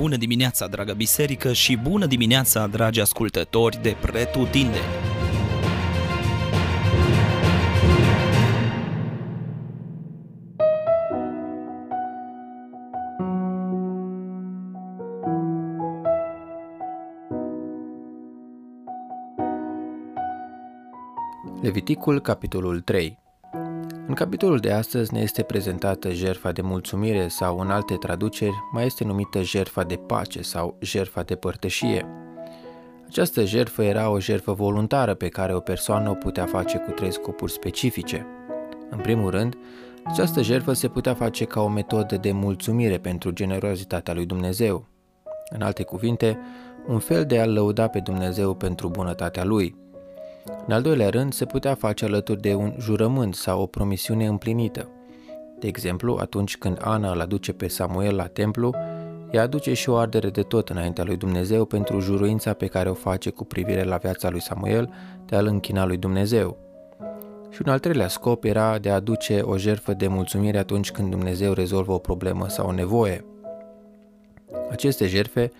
Bună dimineața, dragă biserică, și bună dimineața, dragi ascultători de Pretutindeni! Leviticul, capitolul 3 În capitolul de astăzi ne este prezentată jertfa de mulțumire sau în alte traduceri mai este numită jertfa de pace sau jertfa de părtășie. Această jertfă era o jertfă voluntară pe care o persoană o putea face cu trei scopuri specifice. În primul rând, această jertfă se putea face ca o metodă de mulțumire pentru generozitatea lui Dumnezeu. În alte cuvinte, un fel de a lăuda pe Dumnezeu pentru bunătatea lui – în al doilea rând, se putea face alături de un jurământ sau o promisiune împlinită. De exemplu, atunci când Ana îl aduce pe Samuel la templu, ea aduce și o ardere de tot înaintea lui Dumnezeu pentru juruința pe care o face cu privire la viața lui Samuel de a-l închina lui Dumnezeu. Și un al treilea scop era de a aduce o jertfă de mulțumire atunci când Dumnezeu rezolvă o problemă sau o nevoie. Aceste jertfe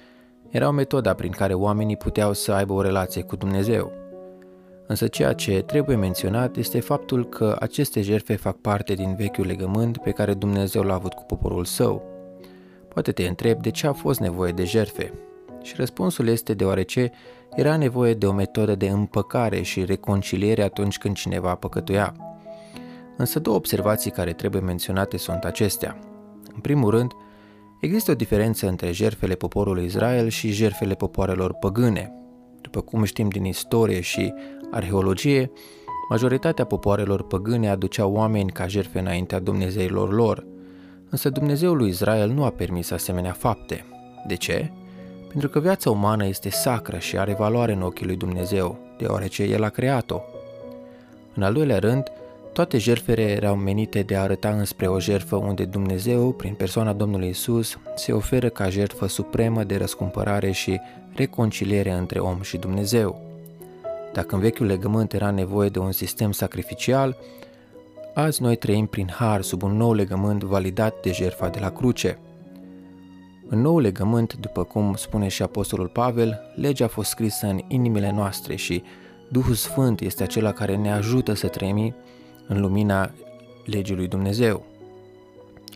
erau metoda prin care oamenii puteau să aibă o relație cu Dumnezeu. Însă ceea ce trebuie menționat este faptul că aceste jertfe fac parte din vechiul legământ pe care Dumnezeu l-a avut cu poporul său. Poate te întreb de ce a fost nevoie de jertfe. Și răspunsul este deoarece era nevoie de o metodă de împăcare și reconciliere atunci când cineva păcătuia. Însă două observații care trebuie menționate sunt acestea. În primul rând, există o diferență între jertfele poporului Israel și jertfele popoarelor păgâne. După cum știm din istorie și arheologie, majoritatea popoarelor păgâne aduceau oameni ca jertfe înaintea Dumnezeilor lor, însă Dumnezeul lui Israel nu a permis asemenea fapte. De ce? Pentru că viața umană este sacră și are valoare în ochii lui Dumnezeu, deoarece El a creat-o. În al doilea rând, toate jertfele erau menite de a arăta înspre o jertfă unde Dumnezeu, prin persoana Domnului Isus, se oferă ca jertfă supremă de răscumpărare și reconciliere între om și Dumnezeu. Dacă în vechiul legământ era nevoie de un sistem sacrificial, azi noi trăim prin har sub un nou legământ validat de jertfa de la cruce. În nou legământ, după cum spune și Apostolul Pavel, legea a fost scrisă în inimile noastre și Duhul Sfânt este acela care ne ajută să trăim în lumina legii lui Dumnezeu.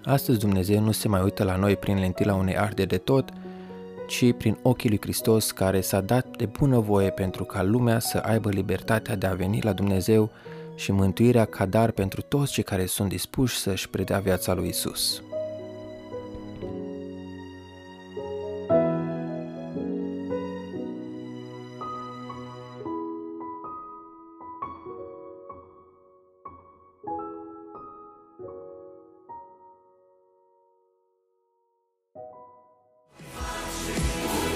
Astăzi Dumnezeu nu se mai uită la noi prin lentila unei arde de tot, ci prin ochii lui Hristos care s-a dat de bună voie pentru ca lumea să aibă libertatea de a veni la Dumnezeu și mântuirea ca dar pentru toți cei care sunt dispuși să-și predea viața lui Isus.